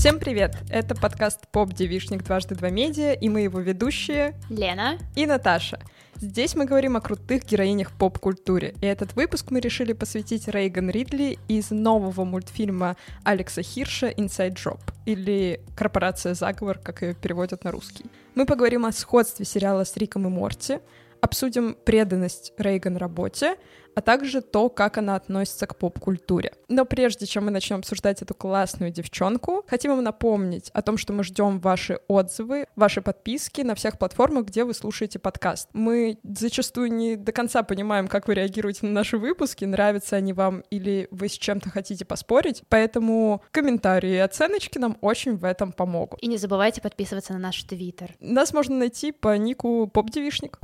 Всем привет! Это подкаст «Поп Девишник дважды два медиа» и мы его ведущие Лена и Наташа. Здесь мы говорим о крутых героинях поп-культуре, и этот выпуск мы решили посвятить Рейган Ридли из нового мультфильма Алекса Хирша «Inside Job» или «Корпорация заговор», как ее переводят на русский. Мы поговорим о сходстве сериала с Риком и Морти, обсудим преданность Рейган работе, а также то, как она относится к поп-культуре. Но прежде чем мы начнем обсуждать эту классную девчонку, хотим вам напомнить о том, что мы ждем ваши отзывы, ваши подписки на всех платформах, где вы слушаете подкаст. Мы зачастую не до конца понимаем, как вы реагируете на наши выпуски, нравятся они вам или вы с чем-то хотите поспорить, поэтому комментарии и оценочки нам очень в этом помогут. И не забывайте подписываться на наш твиттер. Нас можно найти по нику поп-девишник.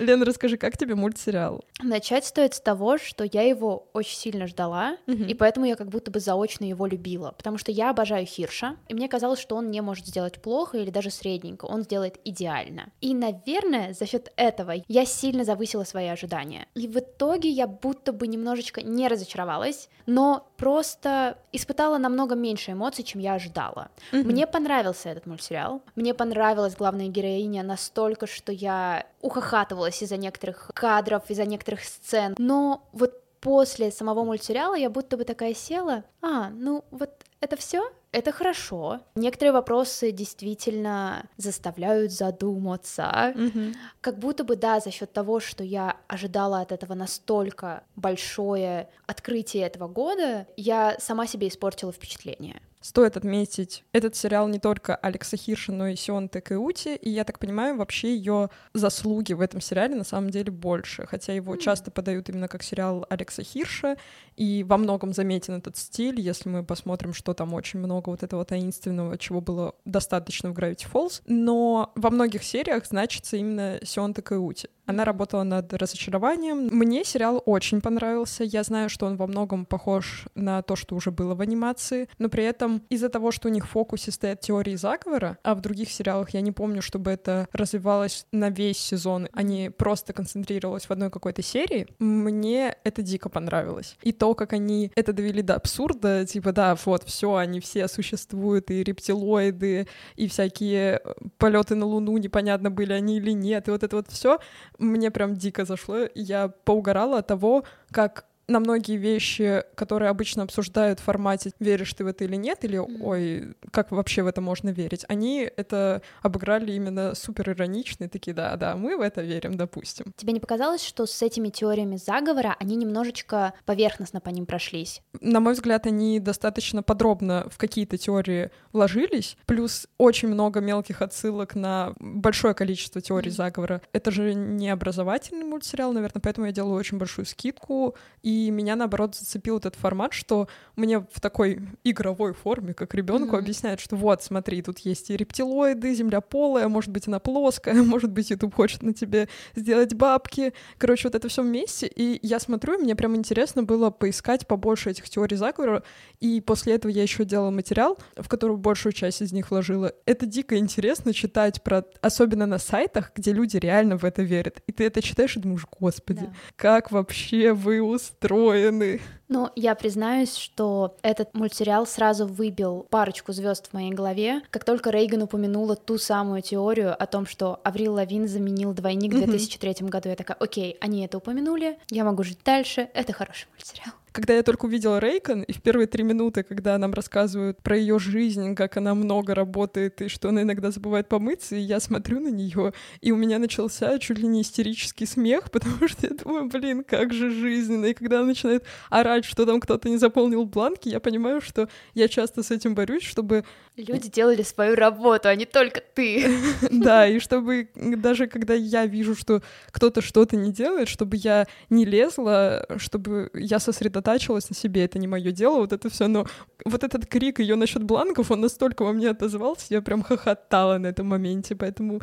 Лена, расскажи, как тебе мультсериал? Начать стоит с того, что я его очень сильно ждала, Мгм. и поэтому я как будто бы заочно его любила, потому что я обожаю Хирша, и мне казалось, что он не может сделать плохо или даже средненько, он сделает идеально. И, наверное, за счет этого я сильно завысила свои ожидания. И в итоге я будто бы немножечко не разочаровалась, но просто испытала намного меньше эмоций, чем я ожидала. Мгм. Мне понравился этот мультсериал. Мне понравилась главная героиня настолько, что я ухахатывалась из-за некоторых кадров, из-за некоторых сцен. Но вот после самого мультсериала я будто бы такая села, а, ну вот это все, это хорошо. Некоторые вопросы действительно заставляют задуматься. Мгм. Как будто бы, да, за счет того, что я ожидала от этого настолько большое открытие этого года, я сама себе испортила впечатление. Стоит отметить, этот сериал не только Алекса Хирша, но и Сион Такеути, и я так понимаю, вообще ее заслуги в этом сериале на самом деле больше, хотя его М. часто подают именно как сериал Алекса Хирша, и во многом заметен этот стиль, если мы посмотрим, что там очень много вот этого таинственного, чего было достаточно в Gravity Falls, но во многих сериях значится именно Сион Такеути. Она работала над разочарованием. Мне сериал очень понравился. Я знаю, что он во многом похож на то, что уже было в анимации, но при этом из-за того, что у них в фокусе стоят теории заговора, а в других сериалах я не помню, чтобы это развивалось на весь сезон, а не просто концентрировалось в одной какой-то серии, мне это дико понравилось. И то, как они это довели до абсурда, типа, да, вот, все, они все существуют, и рептилоиды, и всякие полеты на Луну, непонятно, были они или нет, и вот это вот все мне прям дико зашло. Я поугорала от того, как на многие вещи, которые обычно обсуждают в формате «веришь ты в это или нет?» или. «ой, как вообще в это можно верить?» Они это обыграли именно супер иронично, и такие «да-да, мы в это верим, допустим». Тебе не показалось, что с этими теориями заговора они немножечко поверхностно по ним прошлись? На мой взгляд, они достаточно подробно в какие-то теории вложились, плюс очень много мелких отсылок на большое количество теорий Мгм. заговора. Это же не образовательный мультсериал, наверное, поэтому я делаю очень большую скидку, и меня, наоборот, зацепил этот формат, что мне в такой игровой форме, как ребенку, Мгм. объясняют, что вот, смотри, тут есть и рептилоиды, земля полая, может быть, она плоская, может быть, YouTube хочет на тебе сделать бабки. Короче, вот это все вместе, и я смотрю, и мне прям интересно было поискать побольше этих теорий заговора, и после этого я еще делала материал, в который большую часть из них вложила. Это дико интересно читать про, особенно на сайтах, где люди реально в это верят. И ты это читаешь и думаешь, господи, Да. как вообще вы устроены? Но я признаюсь, что этот мультсериал сразу выбил парочку звезд в моей голове, как только Рейган упомянула ту самую теорию о том, что Аврил Лавин заменил двойник в Мгм. 2003 году. Я такая, окей, они это упомянули, я могу жить дальше, это хороший мультсериал. Когда я только увидела Рейкон, и в первые три минуты, когда нам рассказывают про ее жизнь, как она много работает, и что она иногда забывает помыться, и я смотрю на нее, и у меня начался чуть ли не истерический смех, потому что я думаю, блин, как же жизненно. И когда она начинает орать, что там кто-то не заполнил бланки, я понимаю, что я часто с этим борюсь, чтобы Люди делали свою работу, а не только ты. Да, и чтобы даже когда я вижу, что кто-то что-то не делает, чтобы я не лезла, чтобы я сосредотачивалась на себе, это не мое дело, вот это все, но вот этот крик ее насчет бланков, он настолько во мне отозвался, я прям хохотала на этом моменте, поэтому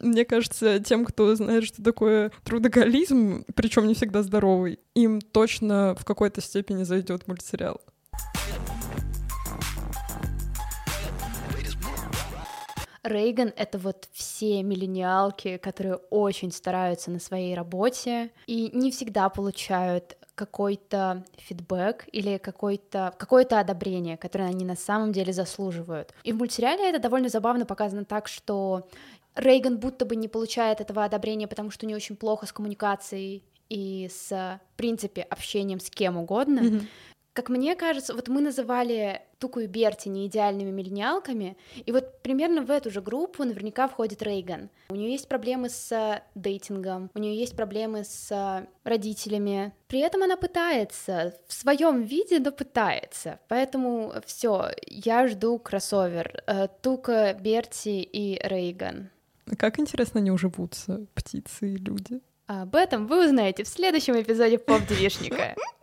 мне кажется, тем, кто знает, что такое трудоголизм, причем не всегда здоровый, им точно в какой-то степени зайдет мультсериал. Рейган — это вот все миллениалки, которые очень стараются на своей работе и не всегда получают какой-то фидбэк или какой-то какое-то одобрение, которое они на самом деле заслуживают. И в мультсериале это довольно забавно показано так, что Рейган будто бы не получает этого одобрения, потому что у нее очень плохо с коммуникацией и с, в принципе, общением с кем угодно. Mm-hmm. Как мне кажется, вот мы называли Туку и Берти неидеальными миллениалками, и вот примерно в эту же группу наверняка входит Рейган. У нее есть проблемы с дейтингом, у нее есть проблемы с родителями. При этом она пытается в своем виде, но пытается. Поэтому все, я жду кроссовер. Э, Тука, Берти и Рейган. Как интересно они уживутся, птицы и люди. Об этом вы узнаете в следующем эпизоде Поп-девишника.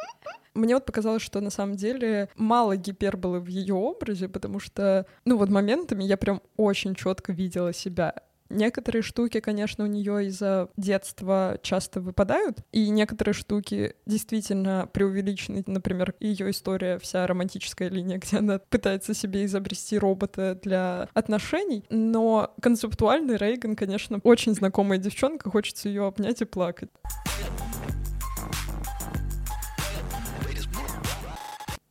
Мне вот показалось, что на самом деле мало гиперболы в ее образе, потому что, ну вот моментами я прям очень четко видела себя. Некоторые штуки, конечно, у нее из-за детства часто выпадают, и некоторые штуки действительно преувеличены. Например, ее история, вся романтическая линия, где она пытается себе изобрести робота для отношений. Но концептуальный Рейган, конечно, очень знакомая девчонка, хочется ее обнять и плакать.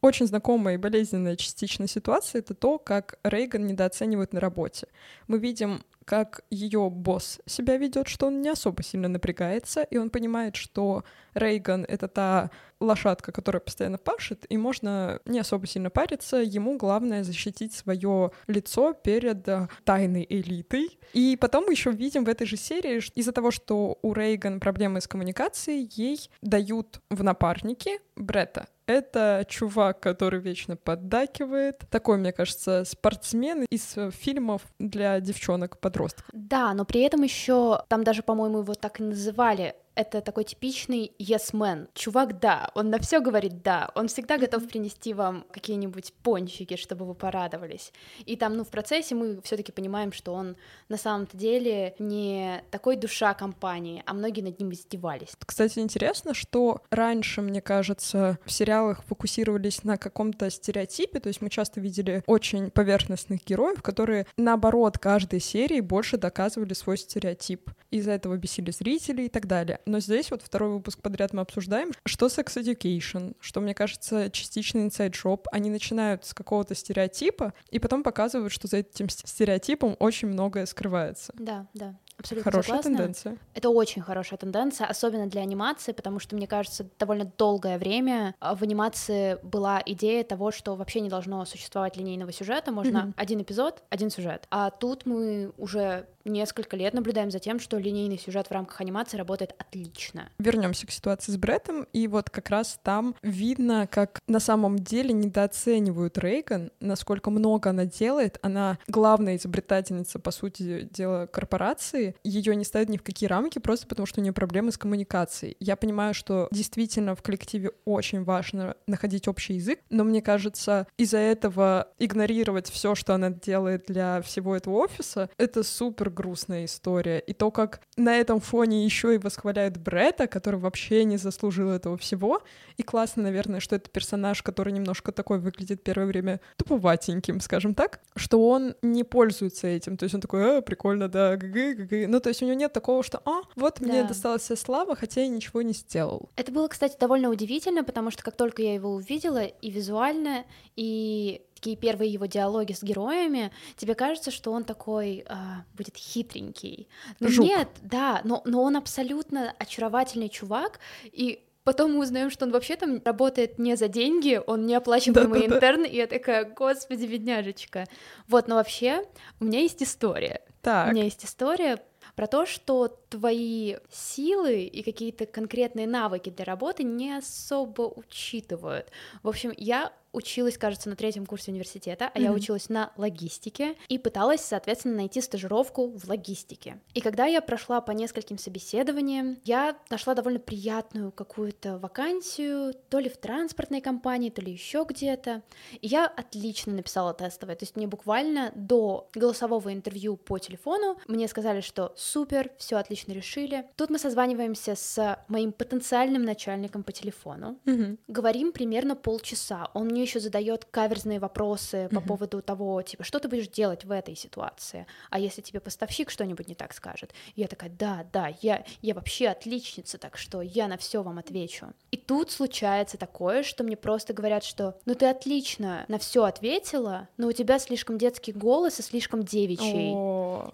Очень знакомая и болезненная частичная ситуация — это то, как Рейган недооценивают на работе. Мы видим, как ее босс себя ведет, что он не особо сильно напрягается, и он понимает, что Рейган — это та лошадка, которая постоянно пашет, и можно не особо сильно париться. Ему главное защитить свое лицо перед э, тайной элитой. И потом мы еще видим в этой же серии, из-за того, что у Рейган проблемы с коммуникацией, ей дают в напарники Бретта, это чувак, который вечно поддакивает. Такой, мне кажется, спортсмен из фильмов для девчонок-подростков. Да, но при этом еще там даже, по-моему, его так и называли это такой типичный yes man. Чувак, да, он на все говорит да, он всегда готов принести вам какие-нибудь пончики, чтобы вы порадовались. И там, ну, в процессе мы все-таки понимаем, что он на самом-то деле не такой душа компании, а многие над ним издевались. Кстати, интересно, что раньше, мне кажется, в сериалах фокусировались на каком-то стереотипе, то есть мы часто видели очень поверхностных героев, которые, наоборот, каждой серии больше доказывали свой стереотип. Из-за этого бесили зрителей и так далее. Но здесь вот второй выпуск подряд мы обсуждаем, что Sex Education, что, мне кажется, частично Inside Job. Они начинают с какого-то стереотипа и потом показывают, что за этим стереотипом очень многое скрывается. Да, да. Абсолютно хорошая согласна. тенденция. Это очень хорошая тенденция, особенно для анимации, потому что, мне кажется, довольно долгое время а, в анимации была идея того, что вообще не должно существовать линейного сюжета, можно mm-hmm. один эпизод, один сюжет. А тут мы уже несколько лет наблюдаем за тем, что линейный сюжет в рамках анимации работает отлично. Вернемся к ситуации с Бреттом, и вот как раз там видно, как на самом деле недооценивают Рейган, насколько много она делает. Она главная изобретательница, по сути дела, корпорации. Ее не ставят ни в какие рамки, просто потому что у нее проблемы с коммуникацией. Я понимаю, что действительно в коллективе очень важно находить общий язык, но мне кажется, из-за этого игнорировать все, что она делает для всего этого офиса, это супер грустная история. И то, как на этом фоне еще и восхваляют Бретта, который вообще не заслужил этого всего. И классно, наверное, что это персонаж, который немножко такой выглядит первое время туповатеньким, скажем так, что он не пользуется этим. То есть он такой, а, прикольно, да, гг, гг. Ну, то есть у него нет такого, что, а, вот мне да. досталась вся слава, хотя я ничего не сделал. Это было, кстати, довольно удивительно, потому что как только я его увидела, и визуально, и такие первые его диалоги с героями, тебе кажется, что он такой э, будет хитренький. Но Жук. нет, да, но, но он абсолютно очаровательный чувак, и Потом мы узнаем, что он вообще там работает не за деньги, он не оплачиваемый да, интерн, и я такая, господи, бедняжечка. Вот, но вообще у меня есть история. Так. У меня есть история про то, что твои силы и какие-то конкретные навыки для работы не особо учитывают. В общем, я училась, кажется, на третьем курсе университета, а mm-hmm. я училась на логистике и пыталась, соответственно, найти стажировку в логистике. И когда я прошла по нескольким собеседованиям, я нашла довольно приятную какую-то вакансию, то ли в транспортной компании, то ли еще где-то. И я отлично написала тестовое, то есть мне буквально до голосового интервью по телефону мне сказали, что супер, все отлично решили. Тут мы созваниваемся с моим потенциальным начальником по телефону, mm-hmm. говорим примерно полчаса. Он мне нее еще задает каверзные вопросы по поводу того, типа, что ты будешь делать в этой ситуации, а если тебе поставщик что-нибудь не так скажет. Я такая, да, да, я, я вообще отличница, так что я на все вам отвечу. И тут случается такое, что мне просто говорят, что ну ты отлично на все ответила, но у тебя слишком детский голос и слишком девичий.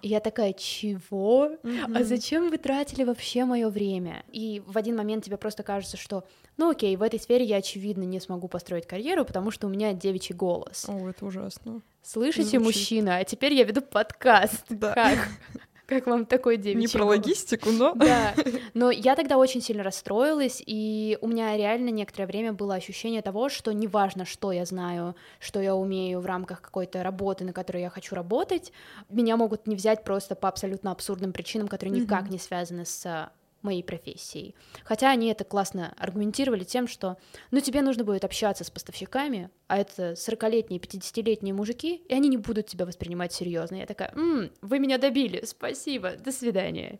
И я такая, чего? мгм. А зачем вы тратили вообще мое время? И в один момент тебе просто кажется, что, ну окей, в этой сфере я, очевидно, не смогу построить карьеру, потому что у меня девичий голос. О, это ужасно. Слышите, Звучит. мужчина? А теперь я веду подкаст. Да. Как? Как вам такой девичий Не про логистику, но... Да, но я тогда очень сильно расстроилась, и у меня реально некоторое время было ощущение того, что неважно, что я знаю, что я умею в рамках какой-то работы, на которой я хочу работать, меня могут не взять просто по абсолютно абсурдным причинам, которые никак не связаны с моей профессией. Хотя они это классно аргументировали тем, что ну тебе нужно будет общаться с поставщиками, а это 40-летние, 50-летние мужики, и они не будут тебя воспринимать серьезно. Я такая, «М, вы меня добили, спасибо, до свидания.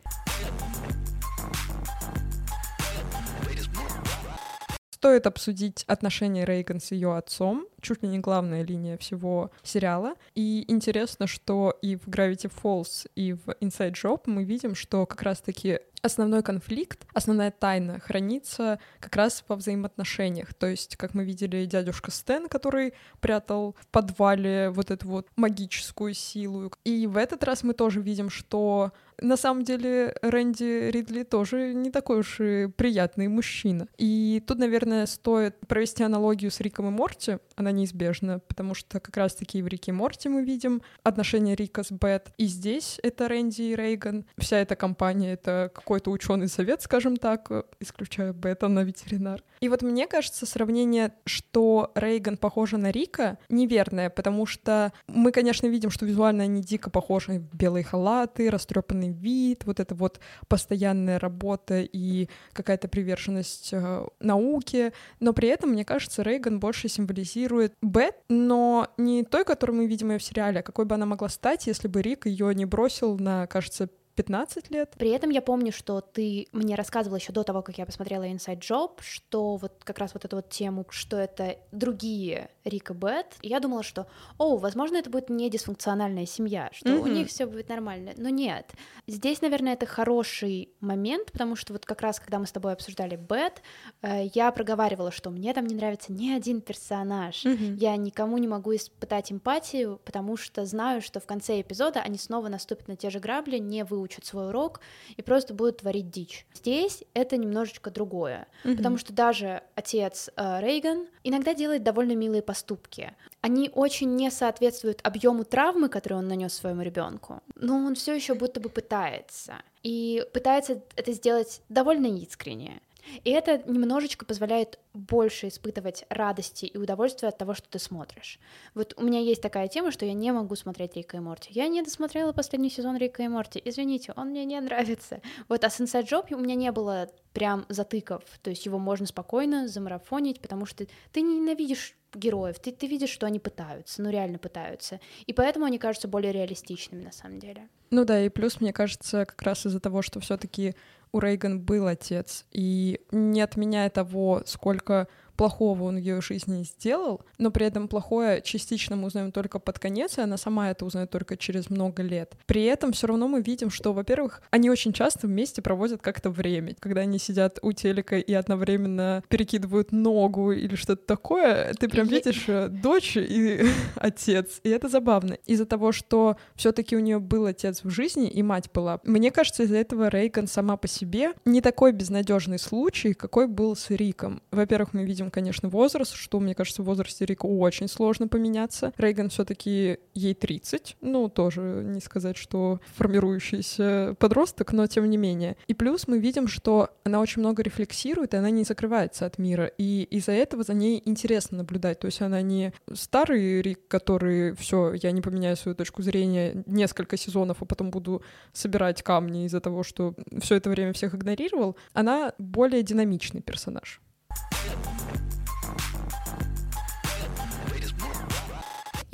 Стоит обсудить отношения Рейган с ее отцом, чуть ли не главная линия всего сериала. И интересно, что и в Gravity Falls, и в Inside Job мы видим, что как раз-таки основной конфликт, основная тайна хранится как раз во взаимоотношениях. То есть, как мы видели, дядюшка Стэн, который прятал в подвале вот эту вот магическую силу. И в этот раз мы тоже видим, что на самом деле Рэнди Ридли тоже не такой уж и приятный мужчина. И тут, наверное, стоит провести аналогию с Риком и Морти. Она неизбежна, потому что как раз-таки в Рике Морти мы видим отношения Рика с Бет. И здесь это Рэнди и Рейган. Вся эта компания — это какой-то ученый совет, скажем так, исключая Бет, она ветеринар. И вот мне кажется, сравнение, что Рейган похожа на Рика, неверное, потому что мы, конечно, видим, что визуально они дико похожи. Белые халаты, растрепанный вид, вот это вот постоянная работа и какая-то приверженность э, науке. Но при этом, мне кажется, Рейган больше символизирует Бет, но не той, которую мы видим ее в сериале, а какой бы она могла стать, если бы Рик ее не бросил на, кажется, 15 лет. При этом я помню, что ты мне рассказывала еще до того, как я посмотрела Inside Job, что вот как раз вот эту вот тему, что это другие Рик и Бет. И я думала, что, о, возможно, это будет не дисфункциональная семья, что у Мгм. них все будет нормально. Но нет. Здесь, наверное, это хороший момент, потому что вот как раз, когда мы с тобой обсуждали Бет, э, я проговаривала, что мне там не нравится ни один персонаж. Я никому не могу испытать эмпатию, потому что знаю, что в конце эпизода они снова наступят на те же грабли, не выучат свой урок и просто будут творить дичь. Здесь это немножечко другое, потому что даже отец э, Рейган иногда делает довольно милые поступки. Они очень не соответствуют объему травмы, которую он нанес своему ребенку, но он все еще будто бы пытается. И пытается это сделать довольно искренне. И это немножечко позволяет больше испытывать радости и удовольствия от того, что ты смотришь. Вот у меня есть такая тема, что я не могу смотреть Рика и Морти. Я не досмотрела последний сезон Рика и Морти. Извините, он мне не нравится. Вот, а с Inside Job у меня не было прям затыков. То есть его можно спокойно замарафонить, потому что ты не ненавидишь героев, ты, ты видишь, что они пытаются, ну реально пытаются. И поэтому они кажутся более реалистичными на самом деле. Ну да, и плюс, мне кажется, как раз из-за того, что все таки у Рейган был отец, и не отменяя того, сколько плохого он в ее жизни сделал, но при этом плохое частично мы узнаем только под конец, и она сама это узнает только через много лет. При этом все равно мы видим, что, во-первых, они очень часто вместе проводят как-то время. Когда они сидят у телека и одновременно перекидывают ногу или что-то такое, ты прям видишь э, дочь и отец, и это забавно. Из-за того, что все-таки у нее был отец в жизни и мать была. Мне кажется, из-за этого Рейган сама по себе не такой безнадежный случай, какой был с Риком. Во-первых, мы видим, конечно, возраст, что, мне кажется, в возрасте Рика очень сложно поменяться. Рейган все-таки ей 30, ну, тоже не сказать, что формирующийся подросток, но тем не менее. И плюс мы видим, что она очень много рефлексирует, и она не закрывается от мира. И из-за этого за ней интересно наблюдать. То есть она не старый Рик, который все, я не поменяю свою точку зрения несколько сезонов, а потом буду собирать камни из-за того, что все это время всех игнорировал. Она более динамичный персонаж.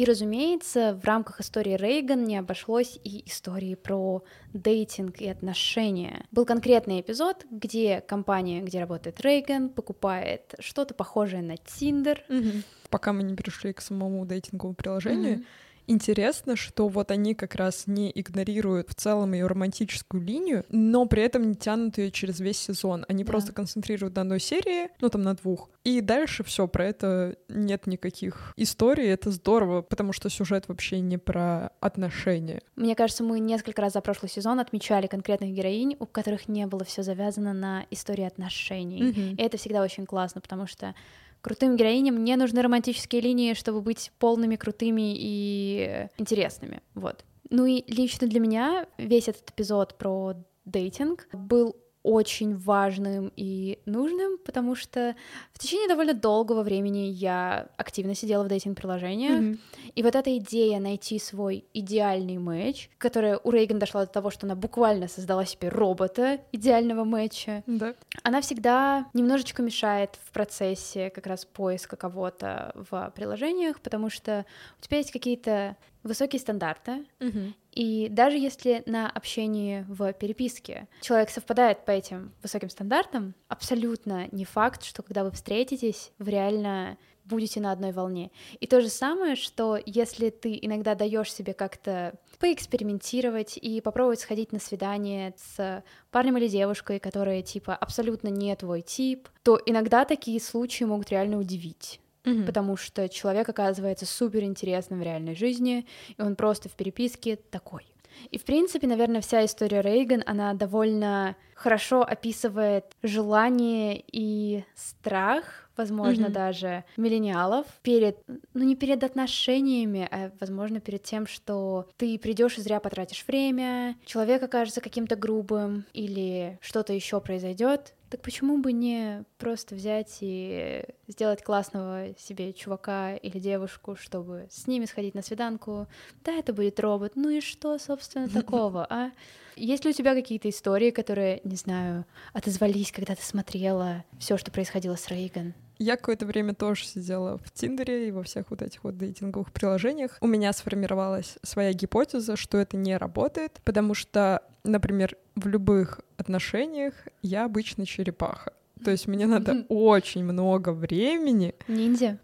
И, разумеется, в рамках истории Рейган не обошлось и истории про дейтинг и отношения. Был конкретный эпизод, где компания, где работает Рейган, покупает что-то похожее на Тиндер. Угу. Пока мы не перешли к самому дейтинговому приложению, угу интересно, что вот они как раз не игнорируют в целом ее романтическую линию, но при этом не тянут ее через весь сезон. Они да. просто концентрируют на одной серии, ну там на двух. И дальше все про это нет никаких историй. Это здорово, потому что сюжет вообще не про отношения. Мне кажется, мы несколько раз за прошлый сезон отмечали конкретных героинь, у которых не было все завязано на истории отношений. Mm-hmm. И это всегда очень классно, потому что крутым героиням не нужны романтические линии, чтобы быть полными, крутыми и интересными. Вот. Ну и лично для меня весь этот эпизод про дейтинг был очень важным и нужным, потому что в течение довольно долгого времени я активно сидела в дейтинг-приложениях, mm-hmm. и вот эта идея найти свой идеальный матч, которая у Рейган дошла до того, что она буквально создала себе робота идеального матча, да. она всегда немножечко мешает в процессе как раз поиска кого-то в приложениях, потому что у тебя есть какие-то высокие стандарты, угу. и даже если на общении в переписке человек совпадает по этим высоким стандартам, абсолютно не факт, что когда вы встретитесь, вы реально будете на одной волне. И то же самое, что если ты иногда даешь себе как-то поэкспериментировать и попробовать сходить на свидание с парнем или девушкой, которые типа абсолютно не твой тип, то иногда такие случаи могут реально удивить угу. потому что человек оказывается супер интересным в реальной жизни, и он просто в переписке такой. И, в принципе, наверное, вся история Рейган, она довольно хорошо описывает желание и страх, возможно, mm-hmm. даже миллениалов перед, ну не перед отношениями, а, возможно, перед тем, что ты придешь и зря потратишь время, человек окажется каким-то грубым или что-то еще произойдет, так почему бы не просто взять и сделать классного себе чувака или девушку, чтобы с ними сходить на свиданку? Да, это будет робот. Ну и что, собственно, такого, а? Есть ли у тебя какие-то истории, которые, не знаю, отозвались, когда ты смотрела все, что происходило с Рейган? Я какое-то время тоже сидела в Тиндере и во всех вот этих вот дейтинговых приложениях. У меня сформировалась своя гипотеза, что это не работает, потому что, например, в любых отношениях я обычно черепаха. То есть мне надо очень много времени. Ниндзя?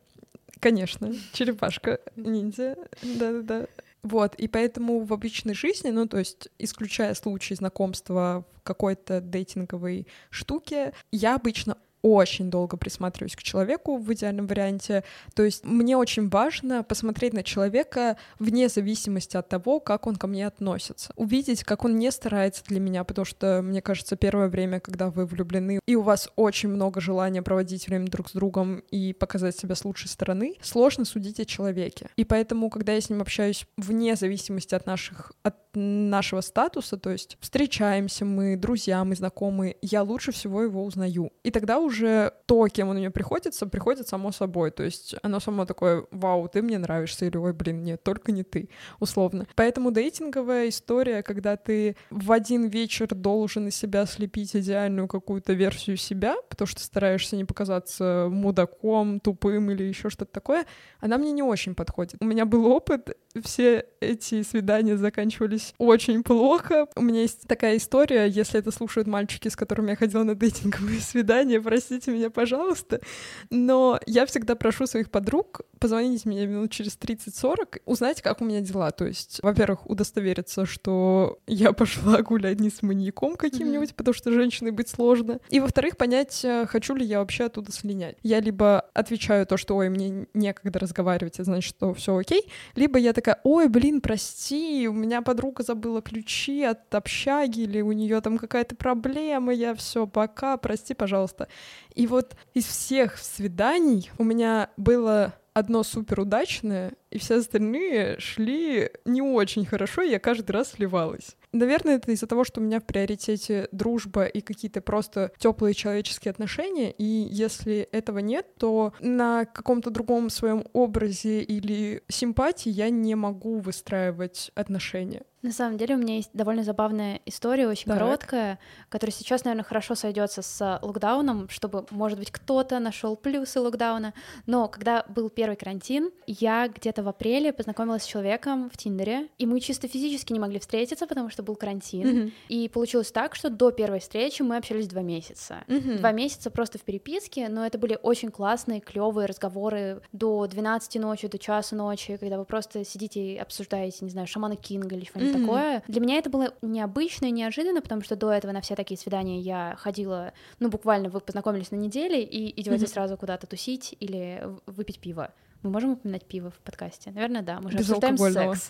Конечно, черепашка ниндзя, да-да-да. Вот, и поэтому в обычной жизни, ну, то есть, исключая случаи знакомства в какой-то дейтинговой штуке, я обычно очень долго присматриваюсь к человеку в идеальном варианте. То есть мне очень важно посмотреть на человека вне зависимости от того, как он ко мне относится. Увидеть, как он не старается для меня, потому что, мне кажется, первое время, когда вы влюблены, и у вас очень много желания проводить время друг с другом и показать себя с лучшей стороны, сложно судить о человеке. И поэтому, когда я с ним общаюсь вне зависимости от наших, от нашего статуса, то есть встречаемся мы, друзья, мы знакомые, я лучше всего его узнаю. И тогда уже то, кем он мне приходится, приходит само собой. То есть оно само такое, вау, ты мне нравишься, или ой, блин, нет, только не ты, условно. Поэтому дейтинговая история, когда ты в один вечер должен из себя слепить идеальную какую-то версию себя, потому что стараешься не показаться мудаком, тупым или еще что-то такое, она мне не очень подходит. У меня был опыт, все эти свидания заканчивались очень плохо. У меня есть такая история, если это слушают мальчики, с которыми я ходила на дейтинговые свидания, простите меня, пожалуйста, но я всегда прошу своих подруг позвонить мне минут через 30-40, узнать, как у меня дела. То есть, во-первых, удостовериться, что я пошла гулять не с маньяком каким-нибудь, mm-hmm. потому что женщиной быть сложно. И, во-вторых, понять, э, хочу ли я вообще оттуда слинять. Я либо отвечаю то, что, ой, мне некогда разговаривать, это значит, что все окей, либо я такая, ой, блин, прости, у меня подруга забыла ключи от общаги, или у нее там какая-то проблема, я все, пока, прости, пожалуйста. И вот из всех свиданий у меня было одно супер удачное, и все остальные шли не очень хорошо, и я каждый раз сливалась. Наверное, это из-за того, что у меня в приоритете дружба и какие-то просто теплые человеческие отношения, и если этого нет, то на каком-то другом своем образе или симпатии я не могу выстраивать отношения. На самом деле у меня есть довольно забавная история, очень так. короткая, которая сейчас, наверное, хорошо сойдется с локдауном, чтобы, может быть, кто-то нашел плюсы локдауна. Но когда был первый карантин, я где-то в апреле познакомилась с человеком в Тиндере, и мы чисто физически не могли встретиться, потому что был карантин. Mm-hmm. И получилось так, что до первой встречи мы общались два месяца. Mm-hmm. Два месяца просто в переписке, но это были очень классные, клевые разговоры до 12 ночи, до часа ночи, когда вы просто сидите и обсуждаете, не знаю, шамана Кинга или что-нибудь mm-hmm. такое. Для меня это было необычно и неожиданно, потому что до этого на все такие свидания я ходила, ну, буквально вы познакомились на неделе и идете mm-hmm. сразу куда-то тусить или выпить пиво. Мы можем упоминать пиво в подкасте? Наверное, да. Мы же обсуждаем секс.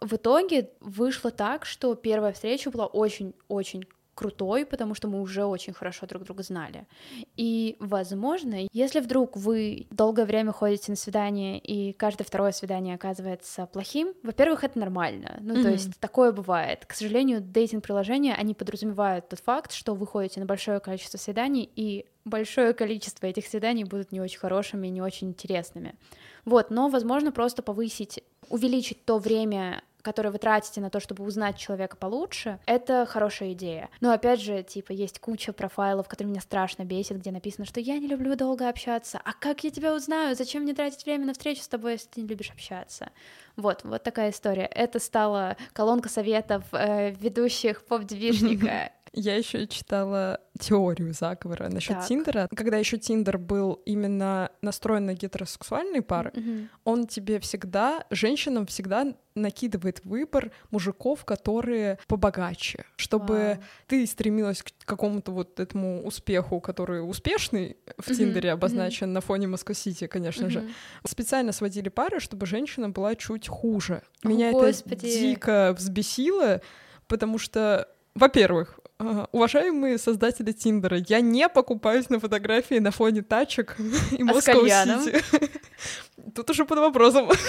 В итоге вышло так, что первая встреча была очень-очень крутой, потому что мы уже очень хорошо друг друга знали. И, возможно, если вдруг вы долгое время ходите на свидание, и каждое второе свидание оказывается плохим, во-первых, это нормально. Ну, mm-hmm. то есть такое бывает. К сожалению, дейтинг-приложения, они подразумевают тот факт, что вы ходите на большое количество свиданий, и большое количество этих свиданий будут не очень хорошими и не очень интересными. Вот, но, возможно, просто повысить, увеличить то время которое вы тратите на то, чтобы узнать человека получше, это хорошая идея. Но опять же, типа, есть куча профайлов, которые меня страшно бесит, где написано, что я не люблю долго общаться. А как я тебя узнаю? Зачем мне тратить время на встречу с тобой, если ты не любишь общаться? Вот, вот такая история. Это стала колонка советов э, ведущих поп-движника Я еще читала теорию заговора насчет Тиндера. Когда еще Тиндер был именно настроен на гетеросексуальные пары, mm-hmm. он тебе всегда, женщинам всегда накидывает выбор мужиков, которые побогаче, чтобы wow. ты стремилась к какому-то вот этому успеху, который успешный в mm-hmm. Тиндере обозначен mm-hmm. на фоне Москва-Сити, конечно mm-hmm. же. Специально сводили пары, чтобы женщина была чуть хуже. Меня oh, это господи. дико взбесило, потому что во-первых, уважаемые создатели Тиндера, я не покупаюсь на фотографии на фоне тачек и Москва-Сити. Тут уже под вопросом.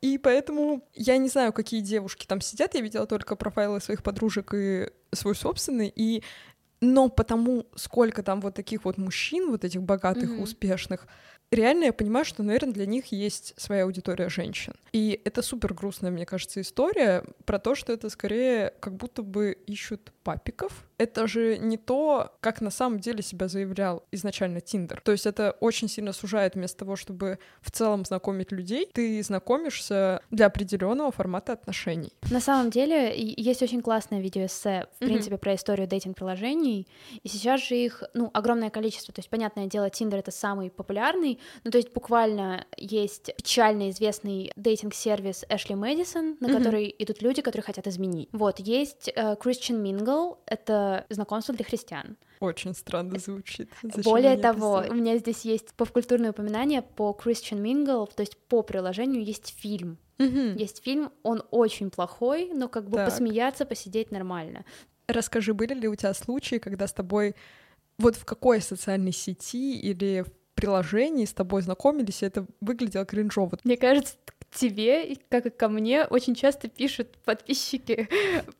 И поэтому я не знаю, какие девушки там сидят. Я видела только профайлы своих подружек и свой собственный. И но потому, сколько там вот таких вот мужчин, вот этих богатых, mm-hmm. успешных, реально я понимаю, что, наверное, для них есть своя аудитория женщин. И это супер грустная, мне кажется, история про то, что это скорее как будто бы ищут папиков. Это же не то, как на самом деле себя заявлял изначально Тиндер. То есть это очень сильно сужает вместо того, чтобы в целом знакомить людей, ты знакомишься для определенного формата отношений. На самом деле есть очень классное видеоэссе, в mm-hmm. принципе, про историю дейтинг-приложений, и сейчас же их, ну, огромное количество. То есть, понятное дело, Тиндер — это самый популярный, ну, то есть буквально есть печально известный дейтинг-сервис Эшли Мэдисон, на mm-hmm. который идут люди, которые хотят изменить. Вот, есть uh, Christian Mingle, это знакомство для христиан. Очень странно звучит. Зачем Более того, писать? у меня здесь есть попкультурное упоминание по Christian Mingle, то есть по приложению есть фильм. Mm-hmm. Есть фильм, он очень плохой, но как бы так. посмеяться, посидеть нормально. Расскажи, были ли у тебя случаи, когда с тобой вот в какой социальной сети или в приложении с тобой знакомились, и это выглядело кринжово. Мне кажется, тебе, как и ко мне, очень часто пишут подписчики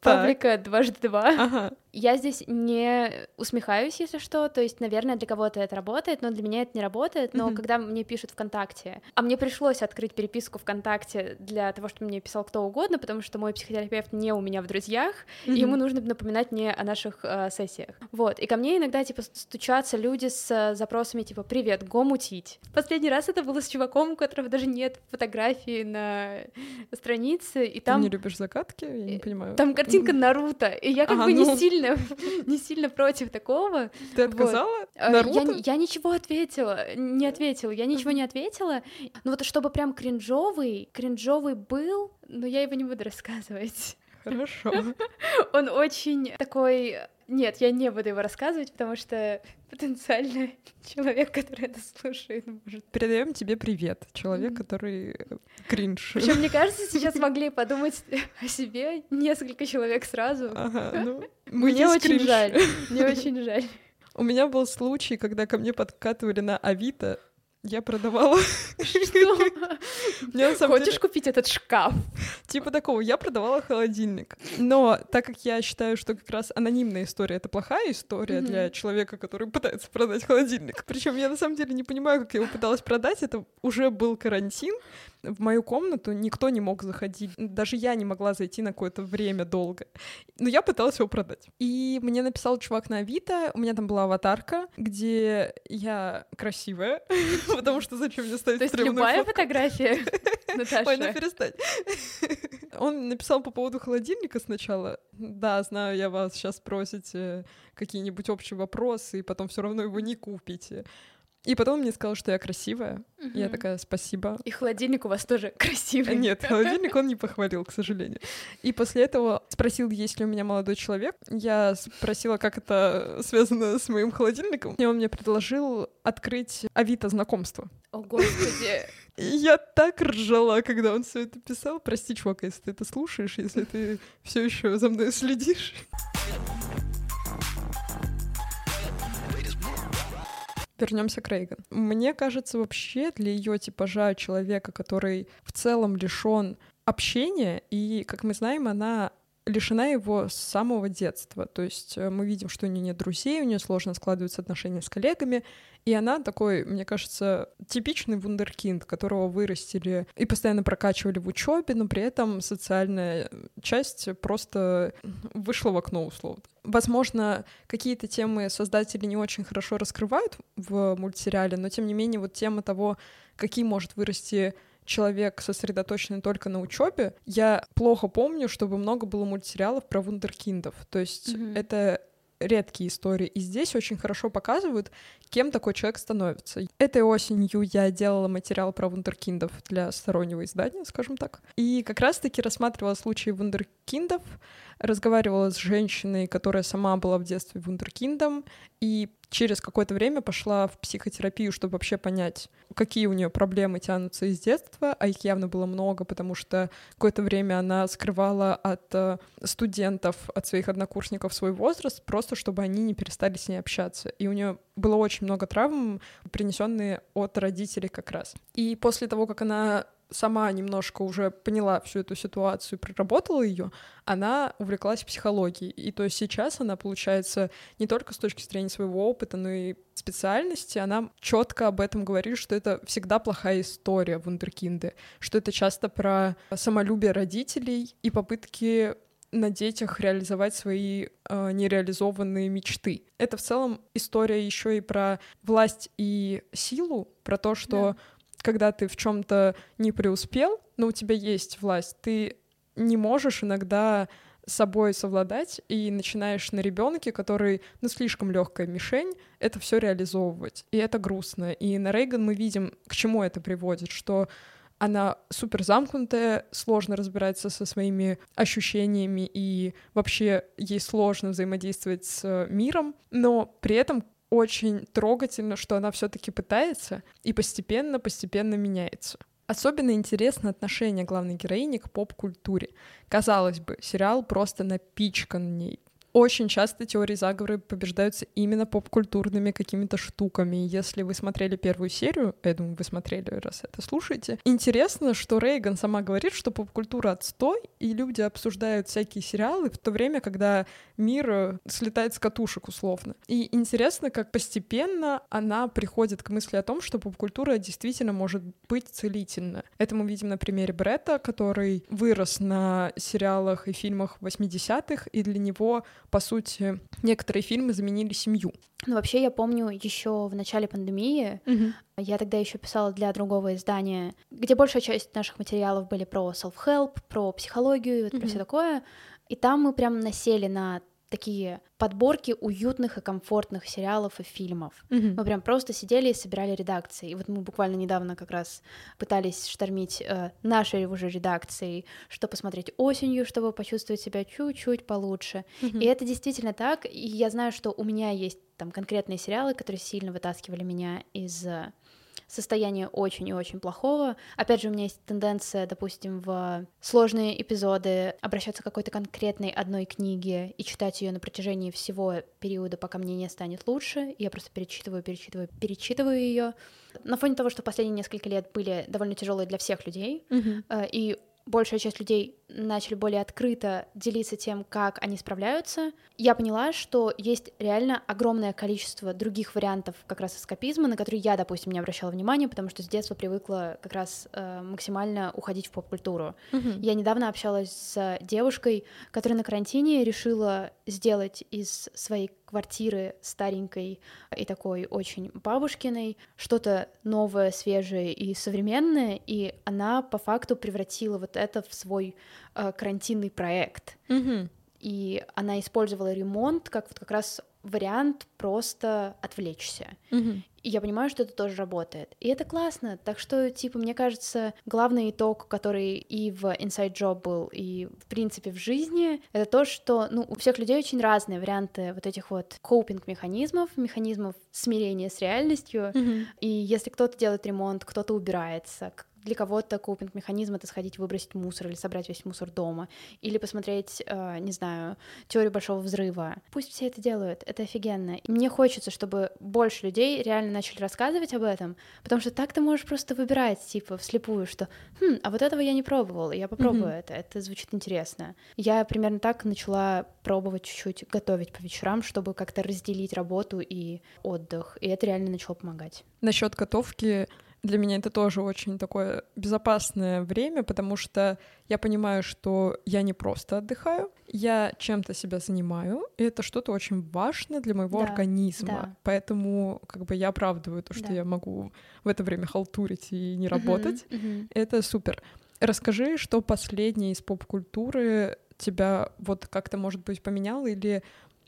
паблика дважды два. Ага. Я здесь не усмехаюсь, если что, то есть, наверное, для кого-то это работает, но для меня это не работает, но mm-hmm. когда мне пишут ВКонтакте, а мне пришлось открыть переписку ВКонтакте для того, чтобы мне писал кто угодно, потому что мой психотерапевт не у меня в друзьях, mm-hmm. и ему нужно напоминать мне о наших э, сессиях. Вот, и ко мне иногда, типа, стучатся люди с э, запросами, типа, «Привет, го мутить». Последний раз это было с чуваком, у которого даже нет фотографии на странице, и там... Ты не любишь закатки? Я не понимаю. Там картинка Наруто, и я как ага, бы ну... не сильно сильно, не сильно против такого. Ты отказала? Вот. Э, я, я ничего ответила, не ответила, я ничего не ответила. Ну вот чтобы прям кринжовый, кринжовый был, но я его не буду рассказывать. Хорошо. Он очень такой... Нет, я не буду его рассказывать, потому что потенциально человек, который это слушает, может... Передаем тебе привет, человек, который э, кринж. Причем, мне кажется, сейчас могли подумать о себе несколько человек сразу. Ага, ну, мне очень кринж. жаль, мне очень жаль. У меня был случай, когда ко мне подкатывали на Авито я продавала. Что? Хочешь купить этот шкаф? Типа такого, я продавала холодильник. Но так как я считаю, что как раз анонимная история — это плохая история для человека, который пытается продать холодильник. Причем я на самом деле не понимаю, как я его пыталась продать. Это уже был карантин, В мою комнату никто не мог заходить. Даже я не могла зайти на какое-то время долго. Но я пыталась его продать. И мне написал чувак на Авито, у меня там была аватарка, где я красивая, потому что зачем мне ставить То есть любая фотография, Наташа? Ой, ну перестань. Он написал по поводу холодильника сначала. Да, знаю, я вас сейчас спросите какие-нибудь общие вопросы, и потом все равно его не купите. И потом мне сказал, что я красивая. Угу. Я такая, спасибо. И холодильник у вас тоже красивый. Нет, холодильник он не похвалил, к сожалению. И после этого спросил, есть ли у меня молодой человек. Я спросила, как это связано с моим холодильником. И он мне предложил открыть Авито знакомство. О, господи. И я так ржала, когда он все это писал. Прости, чувак, если ты это слушаешь, если ты все еще за мной следишь. Вернемся к Рейган. Мне кажется, вообще для ее типажа человека, который в целом лишен общения, и, как мы знаем, она лишена его с самого детства. То есть э, мы видим, что у нее нет друзей, у нее сложно складываются отношения с коллегами, и она такой, мне кажется, типичный вундеркинд, которого вырастили и постоянно прокачивали в учебе, но при этом социальная часть просто вышла в окно условно. Возможно, какие-то темы создатели не очень хорошо раскрывают в мультсериале, но тем не менее вот тема того, каким может вырасти человек, сосредоточенный только на учебе, я плохо помню, чтобы много было мультсериалов про вундеркиндов. То есть mm-hmm. это редкие истории. И здесь очень хорошо показывают, кем такой человек становится. Этой осенью я делала материал про вундеркиндов для стороннего издания, скажем так. И как раз-таки рассматривала случаи вундеркиндов, разговаривала с женщиной, которая сама была в детстве вундеркиндом, и через какое-то время пошла в психотерапию, чтобы вообще понять, какие у нее проблемы тянутся из детства, а их явно было много, потому что какое-то время она скрывала от э, студентов, от своих однокурсников свой возраст, просто чтобы они не перестали с ней общаться. И у нее было очень много травм, принесенные от родителей как раз. И после того, как она сама немножко уже поняла всю эту ситуацию, проработала ее, она увлеклась психологией. И то есть сейчас она, получается, не только с точки зрения своего опыта, но и специальности, она четко об этом говорит, что это всегда плохая история вундеркинды, что это часто про самолюбие родителей и попытки на детях реализовать свои э, нереализованные мечты. Это в целом история еще и про власть и силу, про то, что да когда ты в чем-то не преуспел, но у тебя есть власть, ты не можешь иногда собой совладать и начинаешь на ребенке, который, ну, слишком легкая мишень, это все реализовывать. И это грустно. И на Рейган мы видим, к чему это приводит, что она супер замкнутая, сложно разбираться со своими ощущениями, и вообще ей сложно взаимодействовать с миром, но при этом очень трогательно, что она все-таки пытается и постепенно-постепенно меняется. Особенно интересно отношение главной героини к поп-культуре. Казалось бы, сериал просто напичкан ней очень часто теории заговора побеждаются именно поп-культурными какими-то штуками. Если вы смотрели первую серию, я думаю, вы смотрели, раз это слушаете, интересно, что Рейган сама говорит, что поп-культура отстой, и люди обсуждают всякие сериалы в то время, когда мир э, слетает с катушек условно. И интересно, как постепенно она приходит к мысли о том, что поп-культура действительно может быть целительна. Это мы видим на примере Бретта, который вырос на сериалах и фильмах 80-х, и для него по сути, некоторые фильмы заменили семью. Ну, вообще, я помню еще в начале пандемии, угу. я тогда еще писала для другого издания, где большая часть наших материалов были про self-help, про психологию, угу. про все такое. И там мы прям насели на такие подборки уютных и комфортных сериалов и фильмов. Mm-hmm. Мы прям просто сидели и собирали редакции. И вот мы буквально недавно как раз пытались штормить э, нашей уже редакции, что посмотреть осенью, чтобы почувствовать себя чуть-чуть получше. Mm-hmm. И это действительно так. И я знаю, что у меня есть там конкретные сериалы, которые сильно вытаскивали меня из состояние очень и очень плохого. Опять же, у меня есть тенденция, допустим, в сложные эпизоды обращаться к какой-то конкретной одной книге и читать ее на протяжении всего периода, пока мне не станет лучше. Я просто перечитываю, перечитываю, перечитываю ее. На фоне того, что последние несколько лет были довольно тяжелые для всех людей, mm-hmm. и большая часть людей начали более открыто делиться тем, как они справляются, я поняла, что есть реально огромное количество других вариантов как раз эскапизма, на которые я, допустим, не обращала внимания, потому что с детства привыкла как раз э, максимально уходить в поп-культуру. Мгм. Я недавно общалась с девушкой, которая на карантине решила сделать из своей квартиры старенькой и такой очень бабушкиной что-то новое, свежее и современное, и она по факту превратила вот это в свой э, карантинный проект. Мгм. И она использовала ремонт как вот как раз вариант просто отвлечься. Мгм. И я понимаю, что это тоже работает. И это классно. Так что, типа, мне кажется, главный итог, который и в Inside Job был, и, в принципе, в жизни, это то, что, ну, у всех людей очень разные варианты вот этих вот копинг-механизмов, механизмов смирения с реальностью. Мгм. И если кто-то делает ремонт, кто-то убирается, для кого-то копинг-механизм — это сходить выбросить мусор или собрать весь мусор дома, или посмотреть, э, не знаю, теорию Большого Взрыва. Пусть все это делают, это офигенно. И мне хочется, чтобы больше людей реально начали рассказывать об этом, потому что так ты можешь просто выбирать, типа, вслепую, что «Хм, а вот этого я не пробовал, я попробую Мгм. это, это звучит интересно». Я примерно так начала пробовать чуть-чуть готовить по вечерам, чтобы как-то разделить работу и отдых, и это реально начало помогать. Насчет готовки для меня это тоже очень такое безопасное время, потому что я понимаю, что я не просто отдыхаю, я чем-то себя занимаю, и это что-то очень важное для моего Да, организма. да. Поэтому как бы я оправдываю то, что Да. я могу в это время халтурить и не работать. Мгм, мгм. Это супер. Расскажи, что последнее из поп-культуры тебя вот как-то, может быть, поменяло или,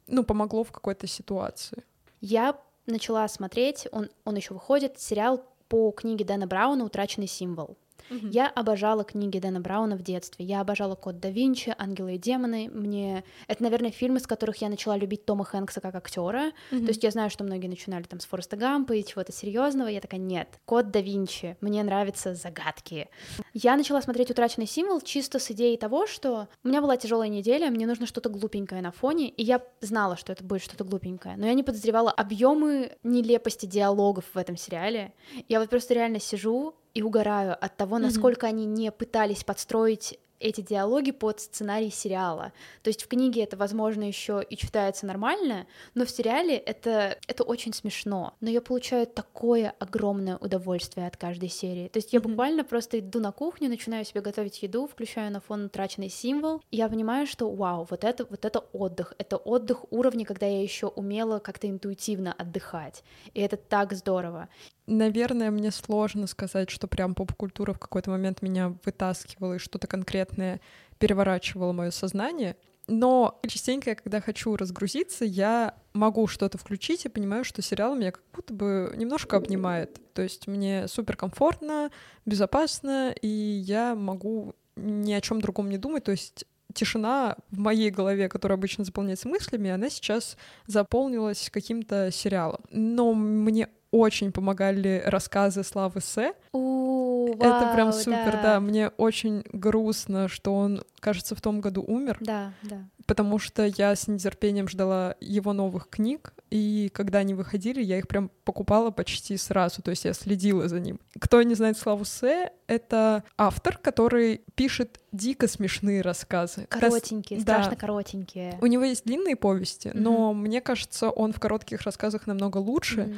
ну, помогло в какой-то ситуации? Я начала смотреть, он, он еще выходит, сериал по книге Дэна Брауна «Утраченный символ». Я обожала книги Дэна Брауна в детстве. Я обожала «Код да Винчи», «Ангелы и демоны». Мне... Это, наверное, фильмы, с которых я начала любить Тома Хэнкса как актера. То есть я знаю, что многие начинали там с Фореста Гампа и чего-то серьезного. Я такая, нет, Код да Винчи, мне нравятся загадки. Я начала смотреть «Утраченный символ» чисто с идеей того, что у меня была тяжелая неделя, мне нужно что-то глупенькое на фоне, и я знала, что это будет что-то глупенькое, но я не подозревала объемы нелепости диалогов в этом сериале. Я вот просто реально сижу и угораю от того, насколько они не пытались подстроить эти диалоги под сценарий сериала. То есть в книге это, возможно, еще и читается нормально, но в сериале это, это очень смешно. Но я получаю такое огромное удовольствие от каждой серии. То есть я Мгм. буквально просто иду на кухню, начинаю себе готовить еду, включаю на фон утраченный символ, и я понимаю, что вау, вот это, вот это отдых. Это отдых уровня, когда я еще умела как-то интуитивно отдыхать. И это так здорово. Наверное, мне сложно сказать, что прям поп-культура в какой-то момент меня вытаскивала и что-то конкретное переворачивало мое сознание. Но частенько, я, когда хочу разгрузиться, я могу что-то включить и понимаю, что сериал меня как будто бы немножко обнимает. То есть мне супер комфортно, безопасно, и я могу ни о чем другом не думать. То есть тишина в моей голове, которая обычно заполняется мыслями, она сейчас заполнилась каким-то сериалом. Но мне очень помогали рассказы Славы С. У, Это прям супер, да. Мне очень грустно, что он, кажется, в том году умер, Да, да. потому что я с нетерпением ждала его новых книг, и когда они выходили, я их прям покупала почти сразу, то есть я следила за ним. Кто не знает Славу С, это автор, который пишет дико смешные рассказы. Коротенькие, да. страшно коротенькие. У него есть длинные повести, но мне кажется, он в коротких рассказах намного лучше, Мгм.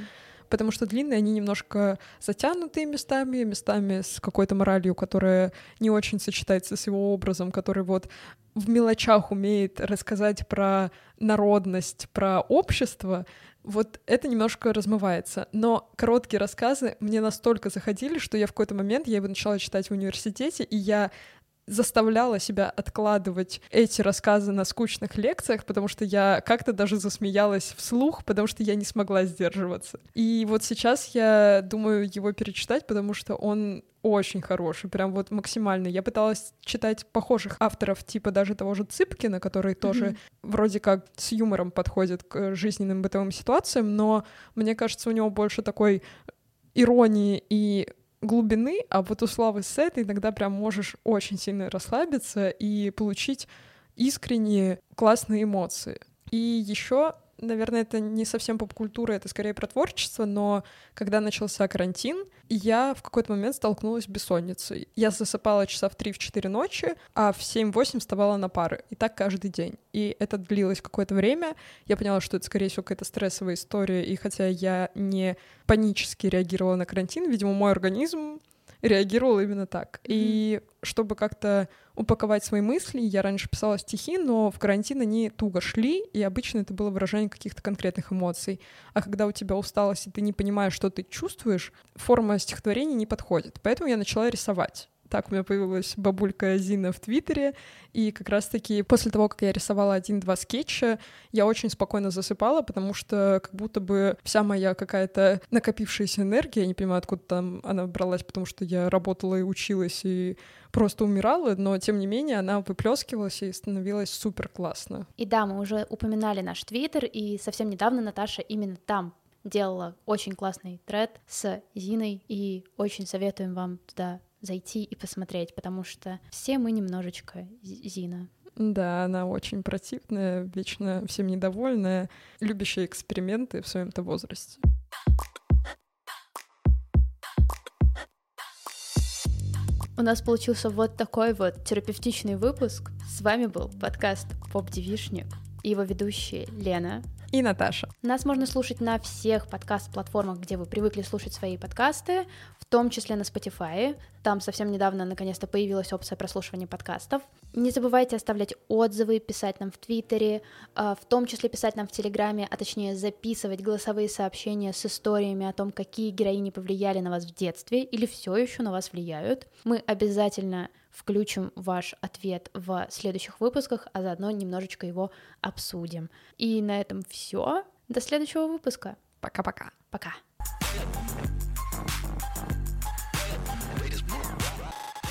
Потому что длинные, они немножко затянутые местами, местами с какой-то моралью, которая не очень сочетается с его образом, который вот в мелочах умеет рассказать про народность, про общество, вот это немножко размывается. Но короткие рассказы мне настолько заходили, что я в какой-то момент, я его начала читать в университете, и я заставляла себя откладывать эти рассказы на скучных лекциях, потому что я как-то даже засмеялась вслух, потому что я не смогла сдерживаться. И вот сейчас я думаю его перечитать, потому что он очень хороший, прям вот максимально. Я пыталась читать похожих авторов, типа даже того же Цыпкина, который тоже Мгм. вроде как с юмором подходит к жизненным бытовым ситуациям, но мне кажется, у него больше такой иронии и глубины, а вот у Славы С ты иногда прям можешь очень сильно расслабиться и получить искренние классные эмоции. И еще наверное, это не совсем поп-культура, это скорее про творчество, но когда начался карантин, я в какой-то момент столкнулась с бессонницей. Я засыпала часа в 3-4 ночи, а в 7-8 вставала на пары. И так каждый день. И это длилось какое-то время. Я поняла, что это, скорее всего, какая-то стрессовая история. И хотя я не панически реагировала на карантин, видимо, мой организм реагировал именно так. Mm-hmm. И чтобы как-то упаковать свои мысли, я раньше писала стихи, но в карантин они туго шли, и обычно это было выражение каких-то конкретных эмоций. А когда у тебя усталость, и ты не понимаешь, что ты чувствуешь, форма стихотворения не подходит. Поэтому я начала рисовать. Так у меня появилась бабулька Зина в Твиттере, и как раз-таки после того, как я рисовала один-два скетча, я очень спокойно засыпала, потому что как будто бы вся моя какая-то накопившаяся энергия, я не понимаю, откуда там она бралась, потому что я работала и училась, и просто умирала, но тем не менее она выплескивалась и становилась супер классно. И да, мы уже упоминали наш Твиттер, и совсем недавно Наташа именно там делала очень классный тред с Зиной, и очень советуем вам туда зайти и посмотреть, потому что все мы немножечко Зина. Да, она очень противная, вечно всем недовольная, любящая эксперименты в своем-то возрасте. У нас получился вот такой вот терапевтичный выпуск. С вами был подкаст «Поп-девишник» и его ведущие Лена и Наташа. Нас можно слушать на всех подкаст-платформах, где вы привыкли слушать свои подкасты, в том числе на Spotify. Там совсем недавно наконец-то появилась опция прослушивания подкастов. Не забывайте оставлять отзывы, писать нам в Твиттере, а, в том числе писать нам в Телеграме, а точнее записывать голосовые сообщения с историями о том, какие героини повлияли на вас в детстве или все еще на вас влияют. Мы обязательно включим ваш ответ в следующих выпусках, а заодно немножечко его обсудим. И на этом все. До следующего выпуска. Пока-пока. Пока. -пока. Пока.